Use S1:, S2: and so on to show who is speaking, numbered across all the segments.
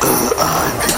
S1: I've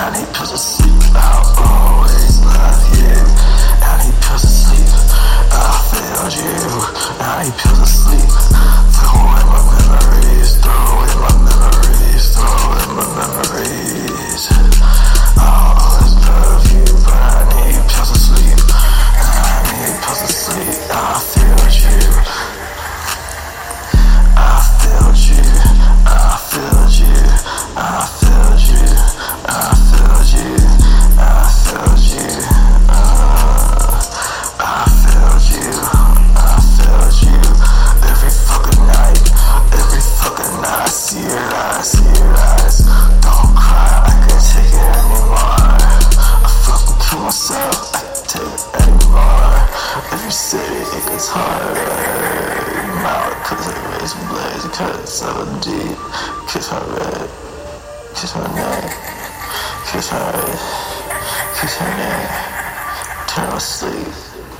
S1: I need pills of sleep. I'll always love you, I need pills of sleep. I failed you, I need pills of sleep. Throw away my memories, throw away my memories, throw away my memories. I'll always love you, but I need pills of sleep. I need pills of sleep. I failed you. I failed you. I failed you. I. razor blades. Cut so deep. Kiss my red. Kiss my neck. Kiss her. Kiss her neck. Eternal sleep.